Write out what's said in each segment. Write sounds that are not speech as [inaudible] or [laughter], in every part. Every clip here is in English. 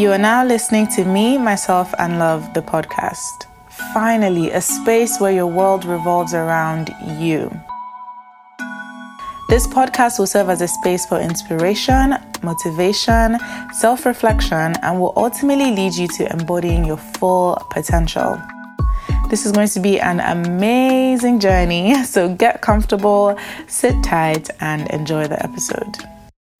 You are now listening to Me, Myself, and Love, the podcast. Finally, a space where your world revolves around you. This podcast will serve as a space for inspiration, motivation, self reflection, and will ultimately lead you to embodying your full potential. This is going to be an amazing journey, [laughs] so get comfortable, sit tight, and enjoy the episode.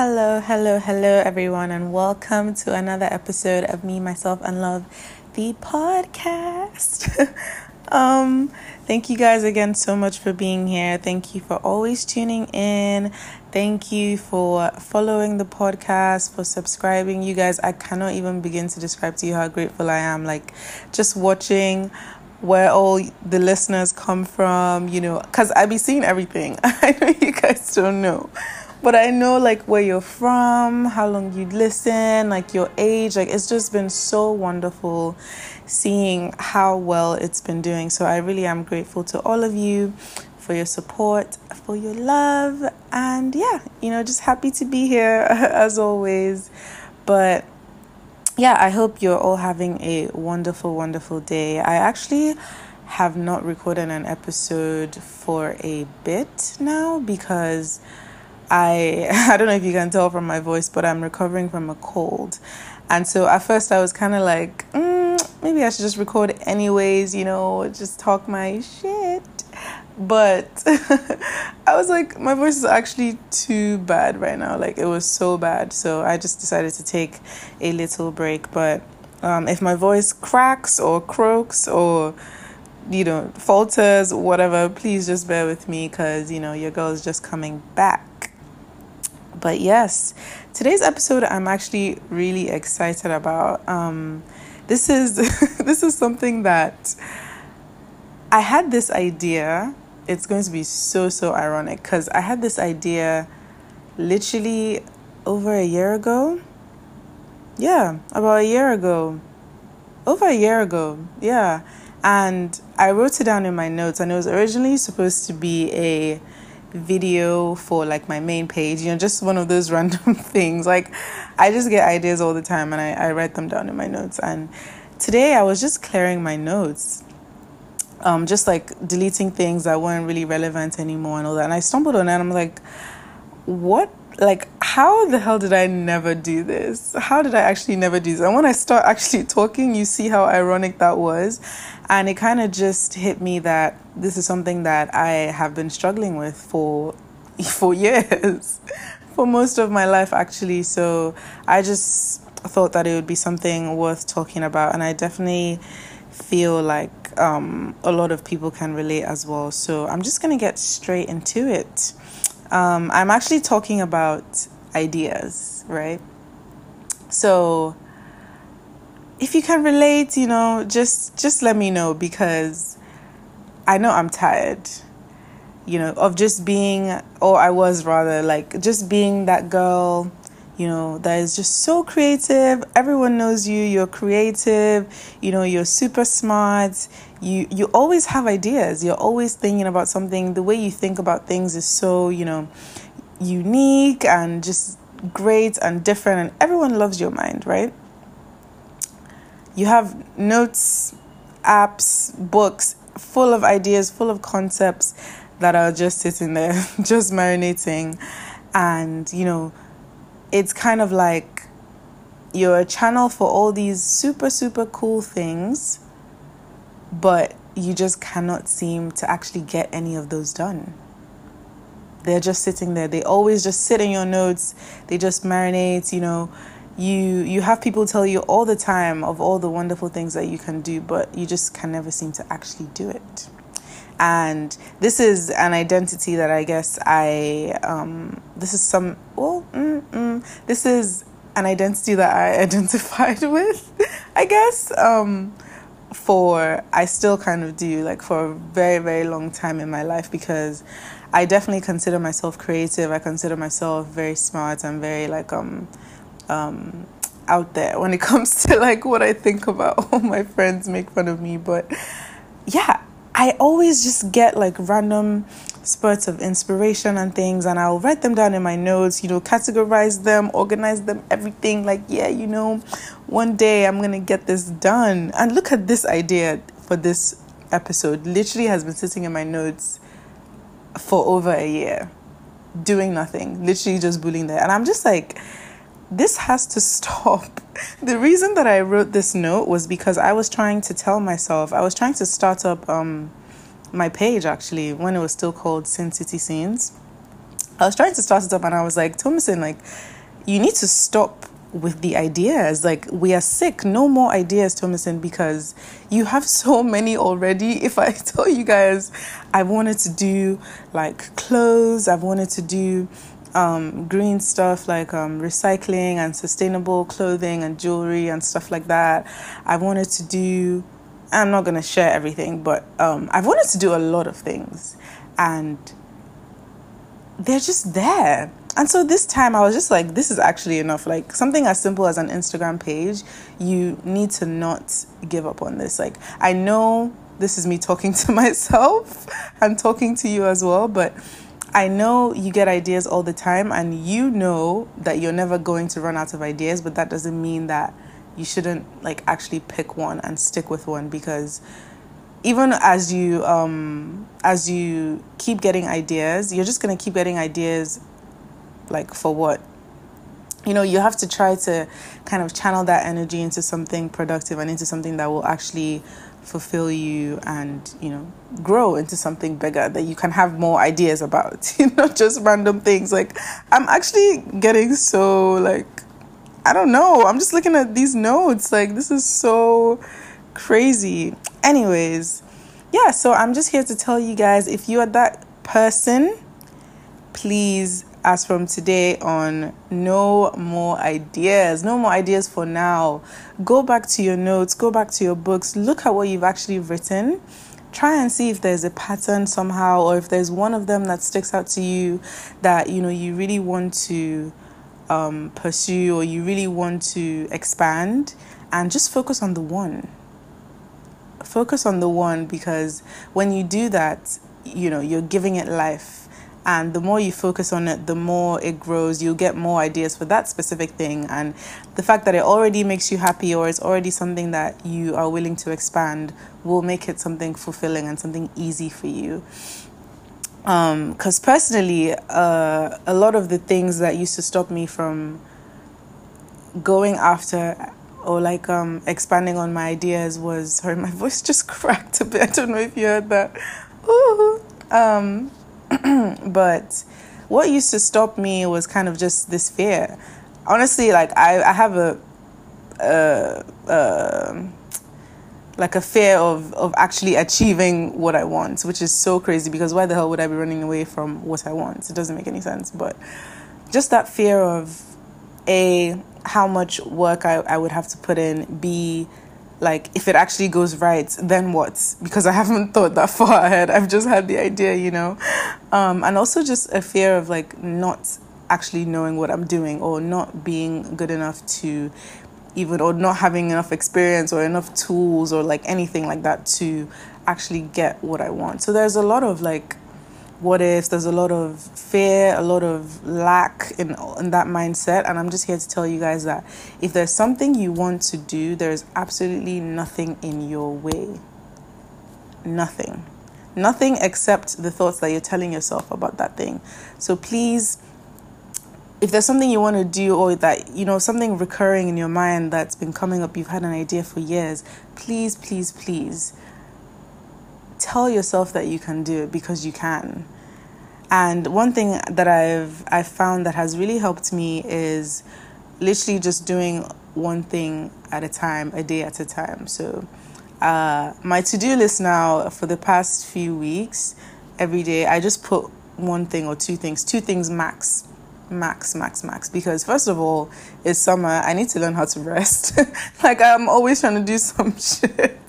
Hello, hello, hello, everyone, and welcome to another episode of Me, Myself, and Love, the podcast. [laughs] um, thank you guys again so much for being here. Thank you for always tuning in. Thank you for following the podcast, for subscribing. You guys, I cannot even begin to describe to you how grateful I am. Like, just watching where all the listeners come from, you know, because I be seeing everything. [laughs] I know you guys don't know but I know like where you're from, how long you'd listen, like your age. Like it's just been so wonderful seeing how well it's been doing. So I really am grateful to all of you for your support, for your love, and yeah, you know, just happy to be here [laughs] as always. But yeah, I hope you're all having a wonderful, wonderful day. I actually have not recorded an episode for a bit now because I [laughs] I don't know if you can tell from my voice, but I'm recovering from a cold. And so at first I was kind of like, mm, maybe I should just record anyways, you know, just talk my shit. But [laughs] I was like, my voice is actually too bad right now. Like it was so bad. So I just decided to take a little break. But um, if my voice cracks or croaks or you know falters whatever please just bear with me because you know your girl is just coming back but yes, today's episode I'm actually really excited about. Um, this is [laughs] this is something that I had this idea. It's going to be so so ironic because I had this idea literally over a year ago. Yeah, about a year ago. Over a year ago. Yeah. And I wrote it down in my notes and it was originally supposed to be a video for like my main page, you know, just one of those [laughs] random things. Like I just get ideas all the time and I, I write them down in my notes. And today I was just clearing my notes. Um, just like deleting things that weren't really relevant anymore and all that. And I stumbled on it and I'm like, what like how the hell did I never do this? How did I actually never do this? And when I start actually talking, you see how ironic that was. And it kind of just hit me that this is something that I have been struggling with for [laughs] for years. [laughs] for most of my life actually. So I just thought that it would be something worth talking about and I definitely feel like um, a lot of people can relate as well. So I'm just to get straight into it. Um, I'm actually talking about ideas, right? So if you can relate, you know, just just let me know because I know I'm tired, you know, of just being or I was rather like just being that girl, you know, that is just so creative. Everyone knows you, you're creative, you know, you're super smart. You you always have ideas. You're always thinking about something. The way you think about things is so, you know, unique and just great and different and everyone loves your mind, right? You have notes, apps, books full of ideas, full of concepts that are just sitting there, [laughs] just marinating. And, you know, it's kind of like you're a channel for all these super, super cool things, but you just cannot seem to actually get any of those done. They're just sitting there. They always just sit in your notes. They just marinate, you know. You you have people tell you all the time of all the wonderful things that you can do, but you just can never seem to actually do it. And this is an identity that I guess I um, this is some well mm, mm, this is an identity that I [laughs] identified with, I guess. Um, for I still kind of do like for a very very long time in my life because I definitely consider myself creative. I consider myself very smart and very like um um out there when it [laughs] comes to like what I think about. [laughs] All my friends make fun of me, but yeah, I always just get like random spurts of inspiration and things and I'll write them down in my notes, you know, categorize them, organize them, everything like, yeah, you know, one day I'm to get this done. And look at this idea for this episode. Literally has been sitting in my notes for over a year, doing nothing, literally just bullying there. And I'm just like, this has to stop. [laughs] The reason that I wrote this note was because I was trying to tell myself, I was trying to start up um, my page actually when it was still called Sin City Scenes. I was trying to start it up and I was like, Thomason, like, you need to stop with the ideas. Like, we are sick. No more ideas, Thomason, because you have [laughs] so many already. If I [laughs] tell you guys, I wanted to do like clothes, I've wanted to do um, green stuff like um, recycling and sustainable clothing and jewelry and stuff like that. I wanted to do, I'm not going to share everything, but um, I've wanted to do a lot of things and they're just there. And so this time I was just like, this is actually enough. Like something as simple as an Instagram page, you need to not give up on this. Like, I know this is me talking [laughs] to myself and talking to you as well, but I know you get ideas all the time and you know that you're never going to run out of ideas, but that doesn't mean that you shouldn't like actually pick one and stick with one because even as you um as you keep getting ideas, you're just going to keep getting ideas like for what? You know you have to try to kind of channel that energy into something productive and into something that will actually fulfill you and you know grow into something bigger that you can have more ideas about [laughs] you know just random things. Like i'm actually getting so like i don't know. I'm just looking at these notes. Like this is so crazy. Anyways yeah so i'm just here to tell you guys if you are that person please as from today on, no more ideas, no more ideas for now. Go back to your notes, go back to your books, look at what you've actually written. Try and see if there's a pattern somehow, or if there's one of them that sticks out to you that you know you really want to um, pursue or you really want to expand, and just focus on the one. Focus on the one because when you do that, you know you're giving it life and the more you focus on it the more it grows. You'll get more ideas for that specific thing. And the fact that it already makes you happy or it's already something that you are willing to expand will make it something fulfilling and something easy for you. Because um, personally uh, a lot of the things that used to stop me from going after or like um, expanding on my ideas was sorry [laughs] my voice just cracked a bit. I don't know if you heard that. Ooh. Um, [clears throat] but what used to stop me was kind of just this fear. Honestly, like I, I have a, like a fear of, of actually achieving what I want, which is so crazy because why the hell would I be running away from what I want? It doesn't make any sense. But just that fear of A, how much work I, I would have to put in, B, like if it actually goes right then what? Because i haven't [laughs] thought that far ahead. I've just had the idea you know? Um, and also just a fear of like not actually knowing what i'm doing or not being good enough to even or not having enough experience or enough tools or like anything like that to actually get what i want. So there's a lot of like what ifs, there's a lot of fear, a lot of lack in, in that mindset. And I'm just here to tell you guys that if there's something you want to do, there's absolutely nothing in your way. Nothing. Nothing except the thoughts that you're telling yourself about that thing. So please, if there's something you want to do or that, you know, something recurring in your mind that's been coming up, you've had an idea for years, please, please, please tell yourself that you can do it because you can. And one thing that I've I've found that has really helped me is literally just doing one thing at a time, a day at a time. So uh, my to-do list now for the past few weeks, every day I just put one thing or two things, two things max max max max because first of all it's summer i need to learn how to rest [laughs] like i'm always trying to do some [laughs] shit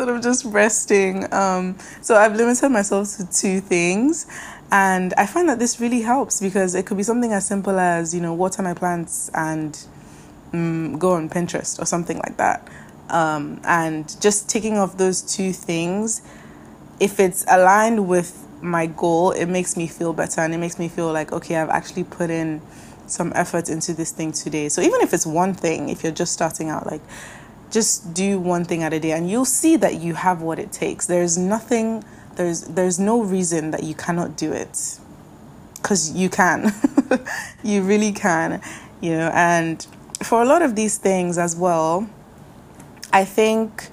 instead of just resting. Um, so I've limited myself to two things. And I find that this really helps because it could be something as simple as, you know, water my plants and um, go on Pinterest or something like that. Um, and just taking off those two things if it's aligned with my goal, it makes me feel better and it makes me feel like, okay, I've actually put in some effort into this thing today. So even if it's one thing, if you're just starting out, like just do one thing at a day and you'll see that you have what it takes. There's nothing there's there's no reason that you cannot do it. Cuz you can. [laughs] you really can, you know, and for a lot of these things as well, I think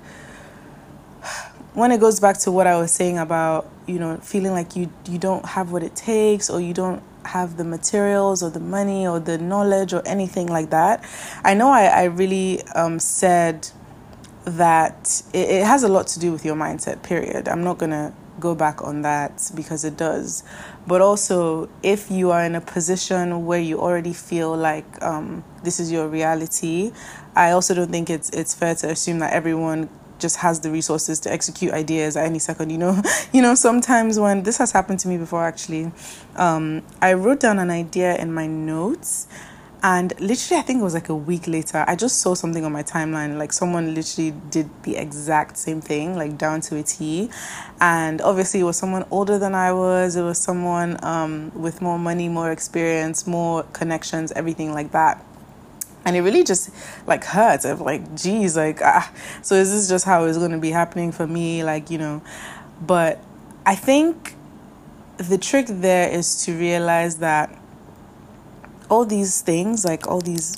when it goes back to what I was saying about, you know, feeling like you you don't have what it takes or you don't have the materials or the money or the knowledge or anything like that. I know I, I really um, said that it, it has a lot to do with your mindset, period. I'm not going to go back on that because it does. But also, if you are in a position where you already feel like um, this is your reality, I also don't think it's it's fair to assume that everyone just has the resources to execute ideas at any second you know? [laughs] You know sometimes when this has happened to me before actually um, i wrote down an idea in my notes and literally i think it was like a week later i just saw something on my timeline like someone literally did the exact same thing like down to a t. And obviously it was someone older than i was it was someone um, with more money more experience more connections everything like that and it really just like hurts. Of like geez like ah. So is this just how it's going to be happening for me like you know. But i think the trick there is to realize that all these things like all these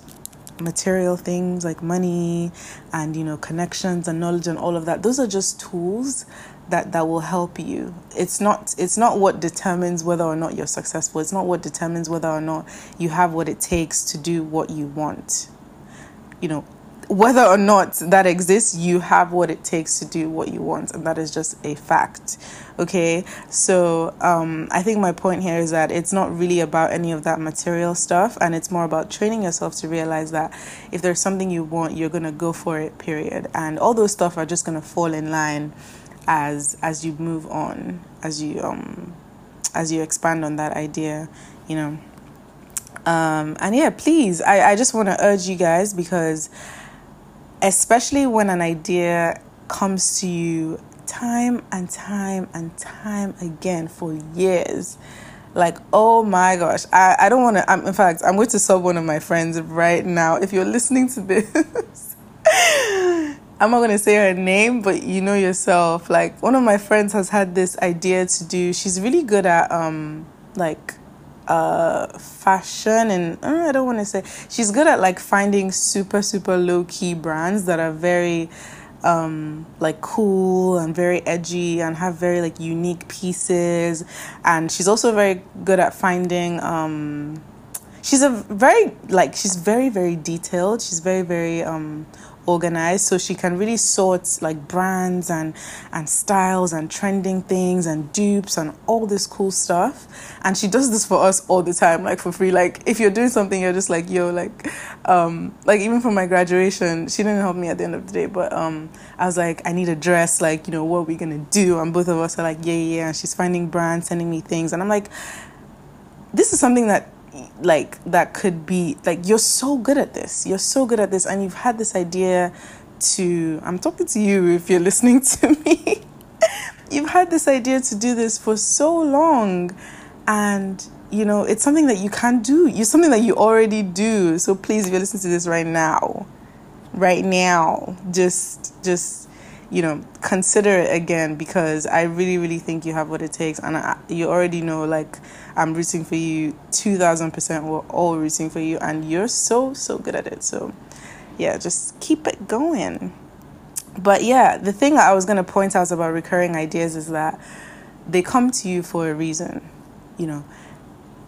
material things like money and you know connections and knowledge and all of that those are just tools that that will help you. It's not it's not what determines whether or not you're successful. It's not what determines whether or not you have what it takes to do what you want. You know whether or not that exists you have what it takes to do what you want and that is just a fact. Okay? So um, i think my point here is that it's not really about any of that material stuff and it's more about training yourself to realize that if there's something you want you're going to go for it period. And all those stuff are just going to fall in line as as you move on as you um as you expand on that idea you know. Um and yeah please i i just want to urge you guys because especially when an idea comes to you time and time and time again for years like oh my gosh i, I don't want to in fact i'm going to sub one of my friends right now if you're listening to this [laughs] I'm not gonna say her name, but you know yourself. Like one of my friends has had this idea to do. She's really good at um like uh fashion and uh, I don't want to say she's good at like finding super super low key brands that are very um like cool and very edgy and have very like unique pieces and she's also very good at finding um she's a very like she's very very detailed she's very very um organized so she can really sort like brands and and styles and trending things and dupes and all this cool stuff. And she does this for us all the time like for free. Like if you're doing something you're just like yo like um like even for my graduation she didn't help me at the end of the day but um I was like I need a dress like you know what are we gonna do? And both of us are like yeah yeah and she's finding brands sending me things. And I'm like this is something that like that could be like you're so good at this. You're so good at this. And you've had this idea to i'm talking to you if you're listening to [laughs] me. You've had this idea to do this for so long. And you know it's something that you can do. It's something that you already do. So please if you're listening to this right now right now just just you know, consider it again because I really, really think you have what it takes. And I, you already know, like, I'm rooting for you 2000%. We're all rooting for you. And you're so, so good at it. So, yeah, just keep it going. But yeah, the thing I was going to point out about recurring ideas is that they come to you for a reason. You know,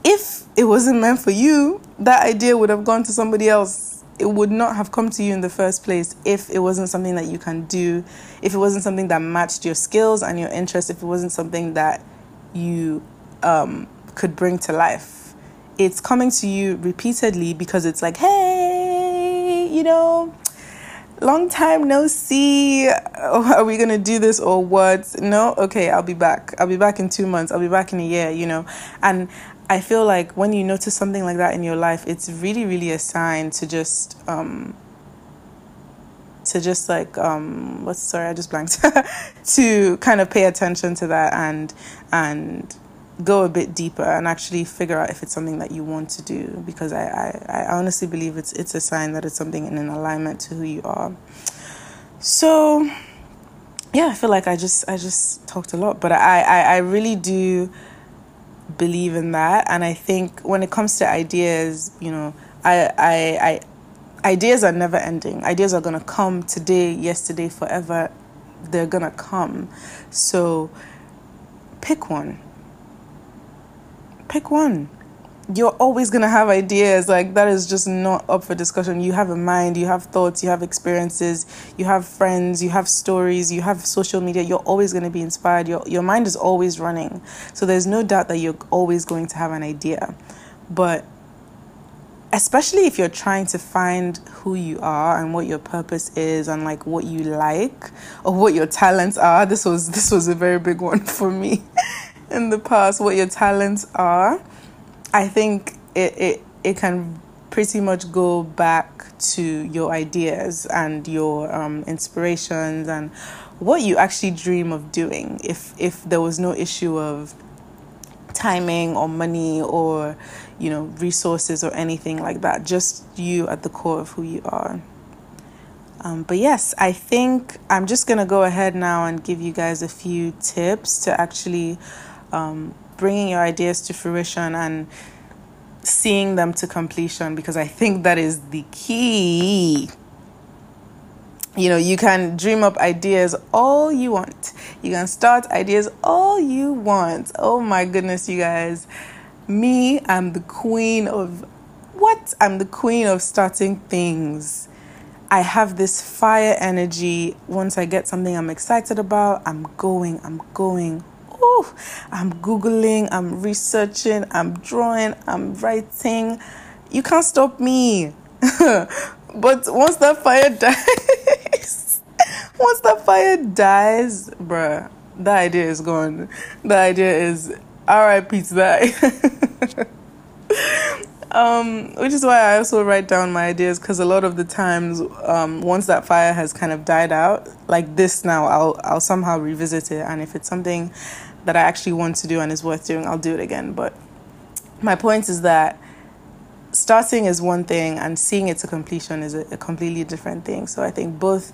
if it wasn't meant for you, that idea would have gone to somebody else it would not have come to you in the first place if it wasn't something that you can do, if it wasn't something that matched your skills and your interests, if it wasn't something that you um, could bring to life. It's coming to you repeatedly because it's like, hey, you know, long time no see. Are we going to do this or what? No? Okay, I'll be back. I'll be back in two months. I'll be back in a year, you know. And I feel like when you notice something like that in your life, it's really, really a sign to just um, to just like um what's sorry I just blanked [laughs] to kind of pay attention to that and and go a bit deeper and actually figure out if it's something that you want to do because I, I, I honestly believe it's it's a sign that it's something in an alignment to who you are. So yeah, I feel like I just I just talked a lot, but I, I, I really do believe in that and I think when it comes to ideas, you know, I I, I ideas are never ending. Ideas are gonna come today, yesterday, forever. They're gonna come. So pick one pick one. You're always going to have ideas. Like, that is just not up for discussion. You have a mind, you have thoughts, you have experiences, you have friends, you have stories, you have social media. You're always going to be inspired. Your, your mind is always running. So, there's no doubt that you're always going to have an idea. But especially if you're trying to find who you are and what your purpose is and like what you like or what your talents are this was this was a very big one [laughs] for me in the past what your talents are, I think it, it, it can pretty much go back to your ideas and your um, inspirations and what you actually dream of doing. If if there was no issue of timing or money or you know resources or anything like that just you at the core of who you are. Um, but yes i think i'm just gonna go ahead now and give you guys a few tips to actually um, bringing your ideas to fruition and seeing them to completion because I think that is the key. You know, you can dream up ideas all you want. You can start ideas all you want. Oh my goodness, you guys. Me, I'm the queen of what? I'm the queen of starting things. I have this fire energy. Once I get something I'm excited about, I'm going, I'm going Ooh, I'm Googling, I'm researching, I'm drawing, I'm writing. You can't stop me. [laughs] but once that fire [laughs] dies, once that fire dies, bruh, that idea is gone. The idea is RIP to that. [laughs] um, which is why I also write down my ideas because a lot of the times, um, once that fire has kind of died out, like this now, I'll I'll somehow revisit it, and if it's something that I actually want to do and is worth doing, I'll do it again. But my point is that starting is one thing and seeing it to completion is a, a completely different thing. So I think both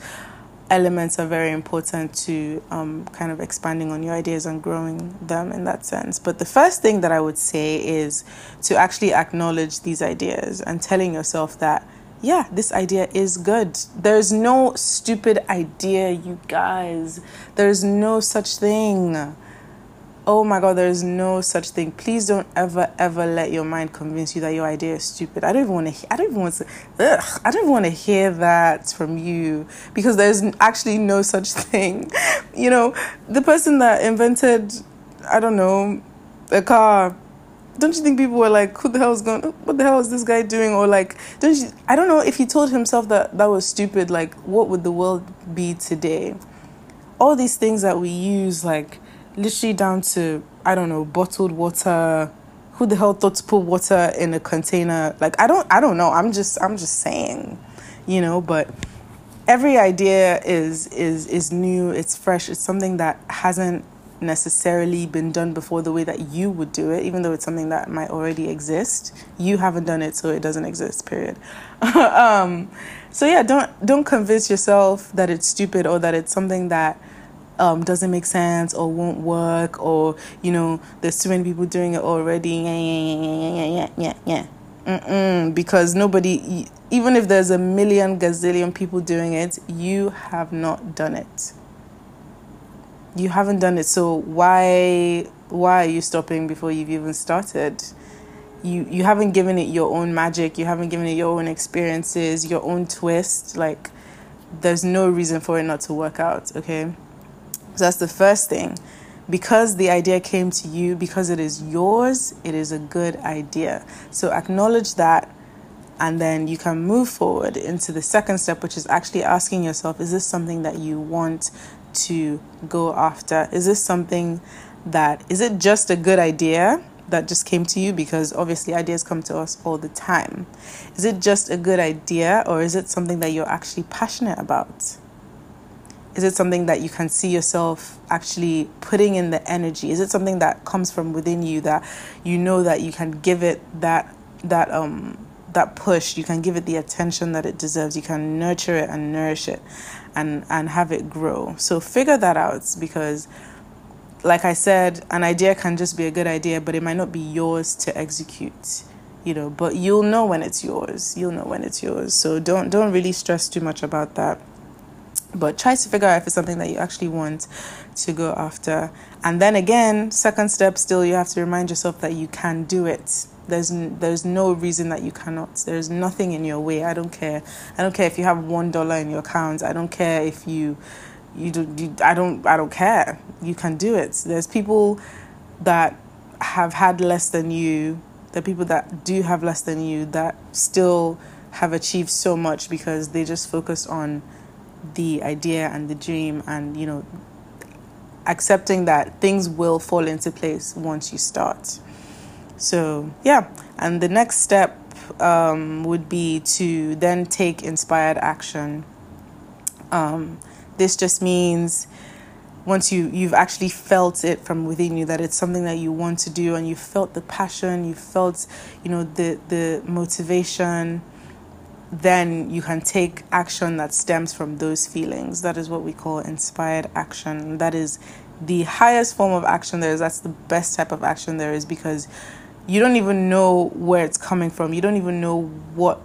elements are very important to um, kind of expanding on your ideas and growing them in that sense. But the first thing that I would say is to actually acknowledge these ideas and telling yourself that, yeah, this idea is good. There's no stupid idea, you guys. There's no such thing oh my god there's no such thing please don't ever ever let your mind convince you that your idea is stupid i don't even want to i don't even want to ugh, i don't even want to hear that from you because there's actually no such [laughs] thing you know the person that invented i don't know a car don't you think people were like, who the hell is going, what the hell is this guy doing? Or like, don't you, I don't know if he told himself that that was stupid, like, what would the world be today? All these things that we use, like, literally down to I don't know bottled water. Who the hell thought to put water in a container? Like I don't I don't know. I'm just I'm just saying, you know. But every idea is is is new. It's fresh. It's something that hasn't necessarily been done before the way that you would do it even though it's something that might already exist you haven't done it so it doesn't exist period [laughs] um, so yeah don't don't convince yourself that it's stupid or that it's something that um, doesn't make sense or won't work or you know there's too many people doing it already. Yeah yeah yeah yeah yeah yeah because nobody even if there's a million gazillion people doing it you have not done it. You haven't done it. So why why are you stopping before you've even started? You you haven't given it your own magic. You haven't given it your own experiences your own twist. Like there's no reason for it not to work out okay so that's the first thing. Because the idea came to you, because it is yours, it is a good idea. So acknowledge that and then you can move forward into the second step, which is actually asking yourself is this something that you want to go after? Is this something that is it just a good idea that just came to you because obviously ideas come to us all the time. Is it just a good idea or is it something that you're actually passionate about? Is it something that you can see yourself actually putting in the energy? Is it something that comes from within you that you know that you can give it that that um that push, you can give it the attention that it deserves, you can nurture it and nourish it and and have it grow. So figure that out because like I said, an idea can just be a good idea, but it might not be yours to execute. You know, but you'll know when it's yours. You'll know when it's yours. So don't don't really stress too much about that. But try to figure out if it's something that you actually want to go after. And then again, second step still you have to remind yourself that you can do it. There's there's no reason that you cannot. There's nothing in your way. I don't care. I don't care if you have one dollar in your account. I don't care if you you do you, I don't I don't care. You can do it. There's people that have had less than you. The people that do have less than you that still have achieved so much because they just focus on the idea and the dream and you know accepting that things will fall into place once you start. So, yeah, and the next step um, would be to then take inspired action. Um, this just means once you you've actually felt it from within you that it's something that you want to do and you felt the passion you felt you know the the motivation then you can take action that stems from those feelings. That is what we call inspired action. That is the highest form of action there is. That's the best type of action there is because you don't even know where it's coming from. You don't even know what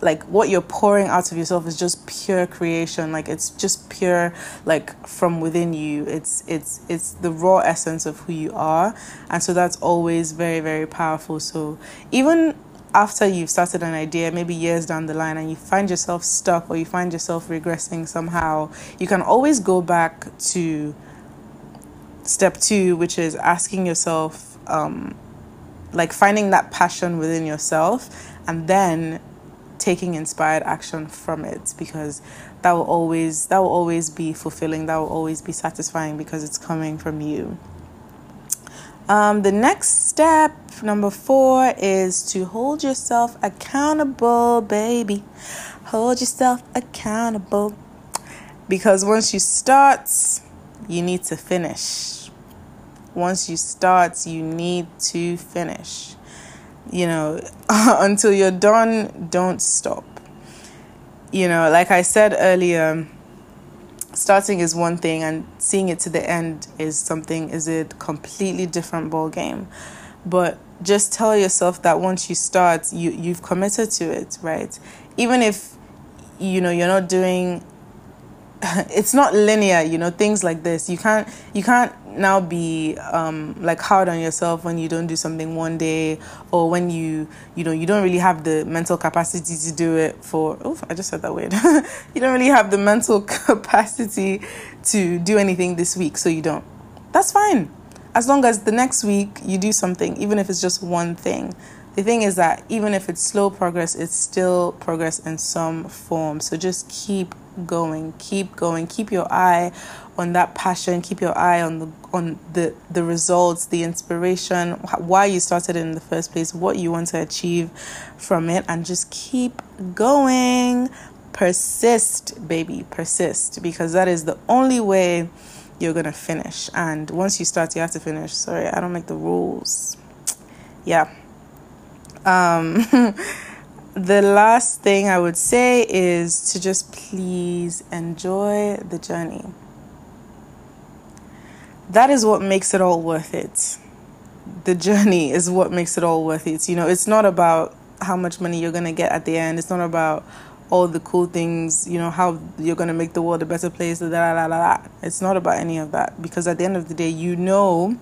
like what you're pouring out of yourself is just pure creation. Like it's just pure like from within you. It's it's it's the raw essence of who you are. And so that's always very very powerful. So even after you've started an idea maybe years down the line and you find yourself stuck or you find yourself regressing somehow you can always go back to step 2 which is asking yourself um like finding that passion within yourself and then taking inspired action from it because that will always that will always be fulfilling that will always be satisfying because it's coming from you um, the next step number four is to hold yourself accountable baby. Hold yourself accountable. Because once you start you need to finish. Once you start you need to finish. You know, [laughs] until you're done, don't stop. You know, like I said earlier, starting is one thing and seeing it to the end is something is a completely different ball game. But just tell yourself that once you start, you you've committed to it, right? Even if you know you're not doing [laughs] it's not linear you know things like this. You can't you can't now be um, like hard on yourself when you don't do something one day or when you you know you don't really have the mental capacity to do it for oh i just said that weird [laughs] you don't really have the mental [laughs] capacity to do anything this week so you don't. That's fine. As long as the next week you do something even if it's just one thing. The thing is that even if it's slow progress, it's still progress in some form. So just keep going, keep going, keep your eye on that passion, keep your eye on the on the the results, the inspiration, why you started in the first place, what you want to achieve from it, and just keep going. Persist, baby, persist, because that is the only way you're gonna finish. And once you start, you have to finish. Sorry, I don't make the rules. Yeah. Um, [laughs] the last thing I would say is to just please enjoy the journey. That is what makes it all worth it. The journey is what makes it all worth it. You know, it's not about how much money you're going to get at the end, it's not about all the cool things, you know, how you're going to make the world a better place. Da, da, da, da. It's not about any of that because at the end of the day, you know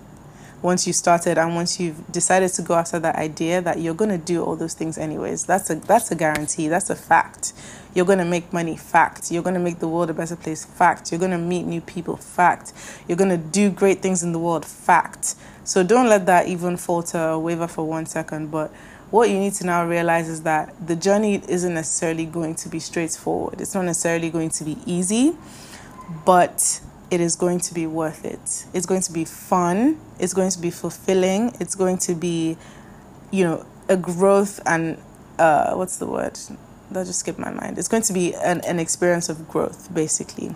once you started and once you've decided to go after that idea that you're going to do all those things anyways. That's a that's a guarantee. That's a fact. You're going to make money. Fact. You're going to make the world a better place. Fact. You're going to meet new people. Fact. You're going to do great things in the world. Fact. So don't let that even falter or waver for one second. But what you need to now realize is that the journey isn't necessarily going to be straightforward. It's not necessarily going to be easy but it is going to be worth it. It's going to be fun. It's going to be fulfilling. It's going to be, you know, a growth and uh, what's the word? That just skipped my mind. It's going to be an, an experience of growth, basically.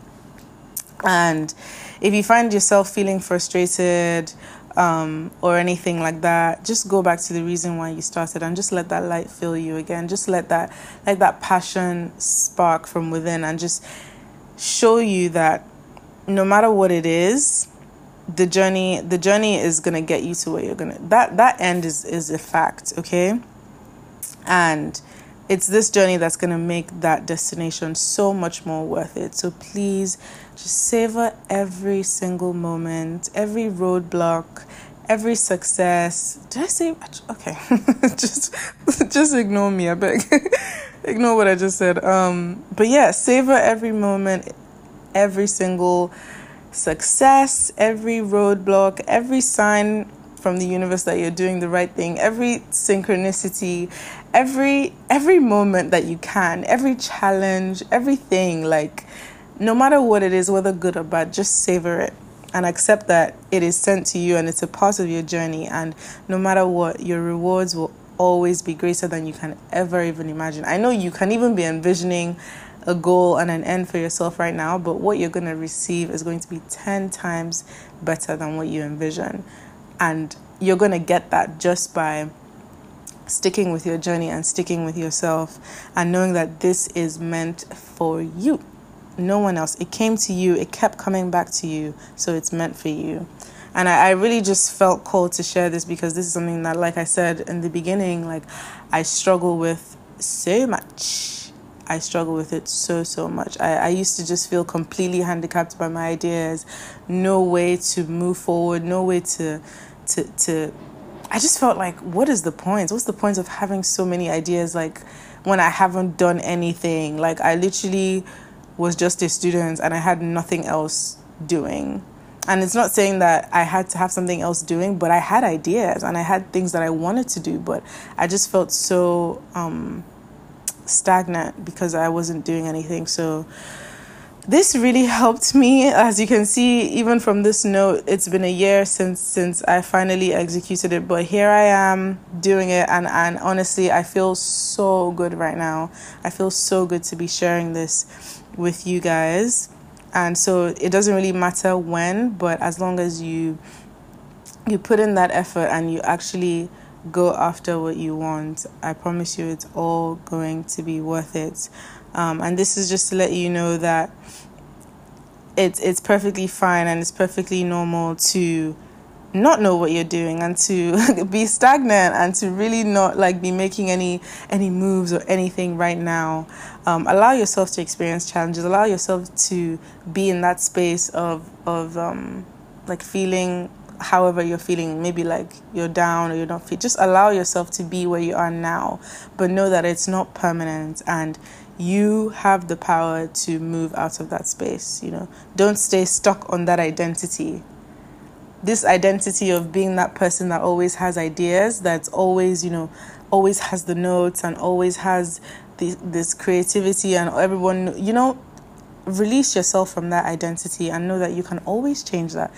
And if you find yourself feeling frustrated um, or anything like that, just go back to the reason why you started and just let that light fill you again. Just let that let that passion spark from within and just show you that no matter what it is, the journey the journey is gonna get you to where you're gonna that that end is is a fact, okay? And it's this journey that's going to make that destination so much more worth it. So please just savor every single moment, every roadblock, every success. Did I say okay? [laughs] just just ignore me, I beg. [laughs] ignore what I just said. Um but yeah, savor every moment, every single success, every roadblock, every sign from the universe that you're doing the right thing, every synchronicity, every every moment that you can, every challenge, everything like no matter what it is, whether good or bad, just savor it and accept that it is sent to you and it's a part of your journey and no matter what, your rewards will always be greater than you can ever even imagine. I know you can even be envisioning a goal and an end for yourself right now, but what you're going to receive is going to be 10 times better than what you envision. And you're going to get that just by sticking with your journey and sticking with yourself and knowing that this is meant for you. No one else. It came to you, it kept coming back to you, so it's meant for you. And I, I really just felt called to share this because this is something that, like I said in the beginning, like I struggle with so much. I struggle with it so, so much. I, I used to just feel completely handicapped by my ideas, no way to move forward, no way to to to I just felt like what is the point? What's the point of having so many ideas like when I haven't done anything? Like I literally was just a student and I had nothing else doing. And it's not saying that I had to have something else doing, but I had ideas and I had things that I wanted to do, but I just felt so um, stagnant because I wasn't doing anything. So this really [laughs] helped me. As you can see even from this note it's been a year since since i finally executed it but here i am doing it. And and honestly i feel so good right now. I feel so good to be sharing this with you guys. And so it doesn't really matter when but as long as you you put in that effort and you actually go after what you want. I promise you it's all going to be worth it. Um, and this is just to let you know that it's it's perfectly fine and it's perfectly normal to not know what you're doing and to [laughs] be stagnant and to really not like be making any any moves or anything right now. Um, allow yourself to experience challenges. Allow yourself to be in that space of of um, like feeling however you're feeling maybe like you're down or you're not fit just allow yourself to be where you are now but know that it's not permanent and you have the power to move out of that space you know. Don't stay stuck on that identity. This identity of being that person that always has ideas that's always you know always has the notes and always has this creativity and everyone you know release yourself from that identity and know that you can always change that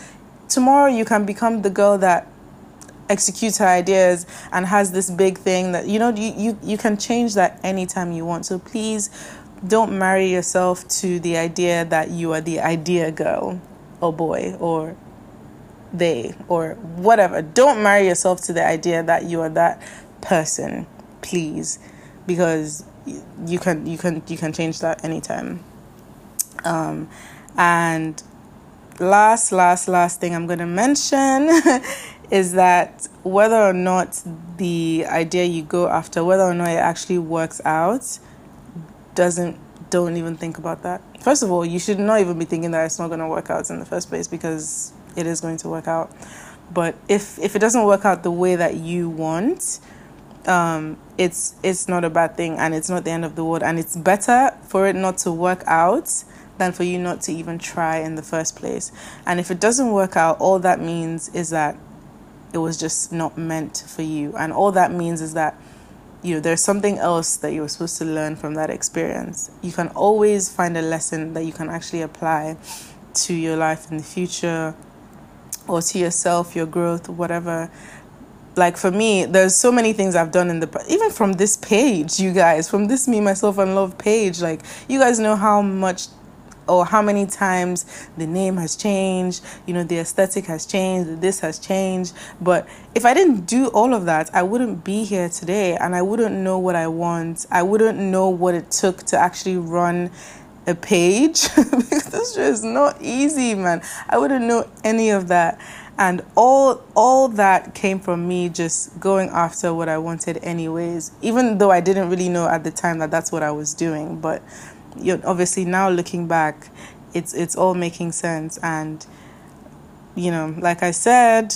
tomorrow you can become the girl that executes her ideas and has this big thing that you know you, you, you can change that anytime you want. So please don't marry yourself to the idea that you are the idea girl or boy or they or whatever. Don't marry yourself to the idea that you are that person please because you can you can you can change that anytime. Um and last, last, last thing I'm going to mention [laughs] is that whether or not the idea you go after, whether or not it actually works out, doesn't don't even think about that. First of all, you should not even be thinking that it's not going to work out in the first place because it is going to work out. But if if it doesn't work out the way that you want, um, it's it's not a bad thing and it's not the end of the world and it's better for it not to work out than for you not to even try in the first place. And if it doesn't work out, all that means is that it was just not meant for you. And all that means is that you know there's something else that you were supposed to learn from that experience. You can always find a lesson that you can actually apply to your life in the future or to yourself, your growth, whatever. Like for me, there's so many things I've done in the even from this page, you guys, from this me myself and love page. Like you guys know how much or how many times the name has changed, you know, the aesthetic has changed, this has changed. But if I didn't do all of that, I wouldn't be here today and I wouldn't know what I want. I wouldn't know what it took to actually run a page [laughs] because this is not easy, man. I wouldn't know any of that. And all all that came from me just going after what I wanted anyways, even though I didn't really know at the time that that's what I was doing, but you know, obviously now looking back, it's it's all making sense and you know, like I said,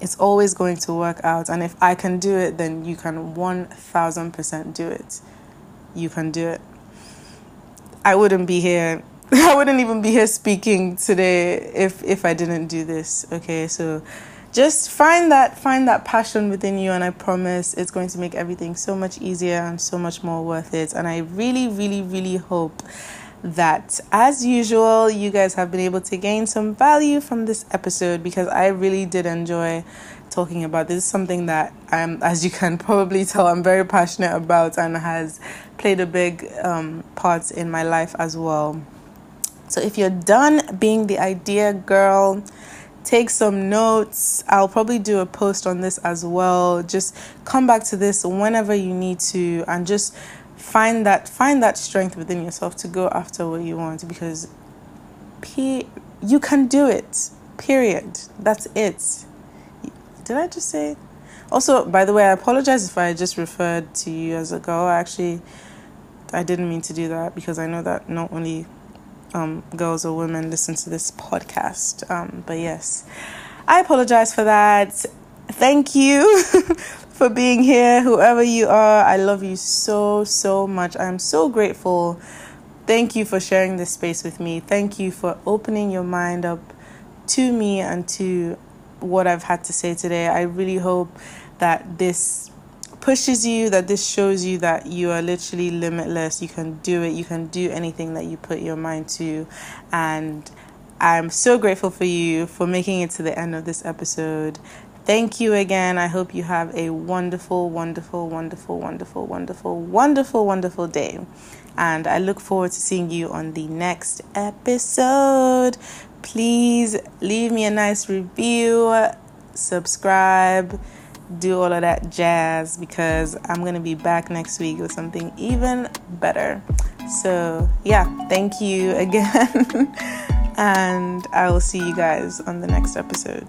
it's always going to work out and if I can do it, then you can 1000% do it. You can do it. I wouldn't be here. [laughs] I wouldn't even be here speaking today if if I didn't do this. Okay, so just find that find that passion within you and I promise it's going to make everything so much easier and so much more worth it. And I really really really hope that as usual you guys have been able to gain some value from this episode because I really did enjoy talking about. This is something that I'm, as you can probably tell, I'm very passionate about and has played a big um, part in my life as well. So if you're done being the idea girl, take some notes. I'll probably do a post on this as well. Just come back to this whenever you need to and just find that find that strength within yourself to go after what you want because p you can do it. Period. That's it. Did I just say? Also, by the way, I apologize if I just referred to you as a girl. I Actually, I didn't mean to do that because I know that not only um, girls or women listen to this podcast. Um, but yes, I apologize for that. Thank you [laughs] for being here, whoever you are. I love you so, so much. I'm so grateful. Thank you for sharing this space with me. Thank you for opening your mind up to me and to what I've had to say today. I really hope that this pushes you, that this shows you that you are literally limitless. You can do it. You can do anything that you put your mind to. And I'm so grateful for you for making it to the end of this episode. Thank you again. I hope you have a wonderful, wonderful, wonderful, wonderful, wonderful, wonderful, wonderful day. And I look forward to seeing you on the next episode please leave me a nice review, subscribe, do all of that jazz because I'm going to be back next week with something even better. So, yeah, thank you [laughs] again. and I will see you guys on the next episode.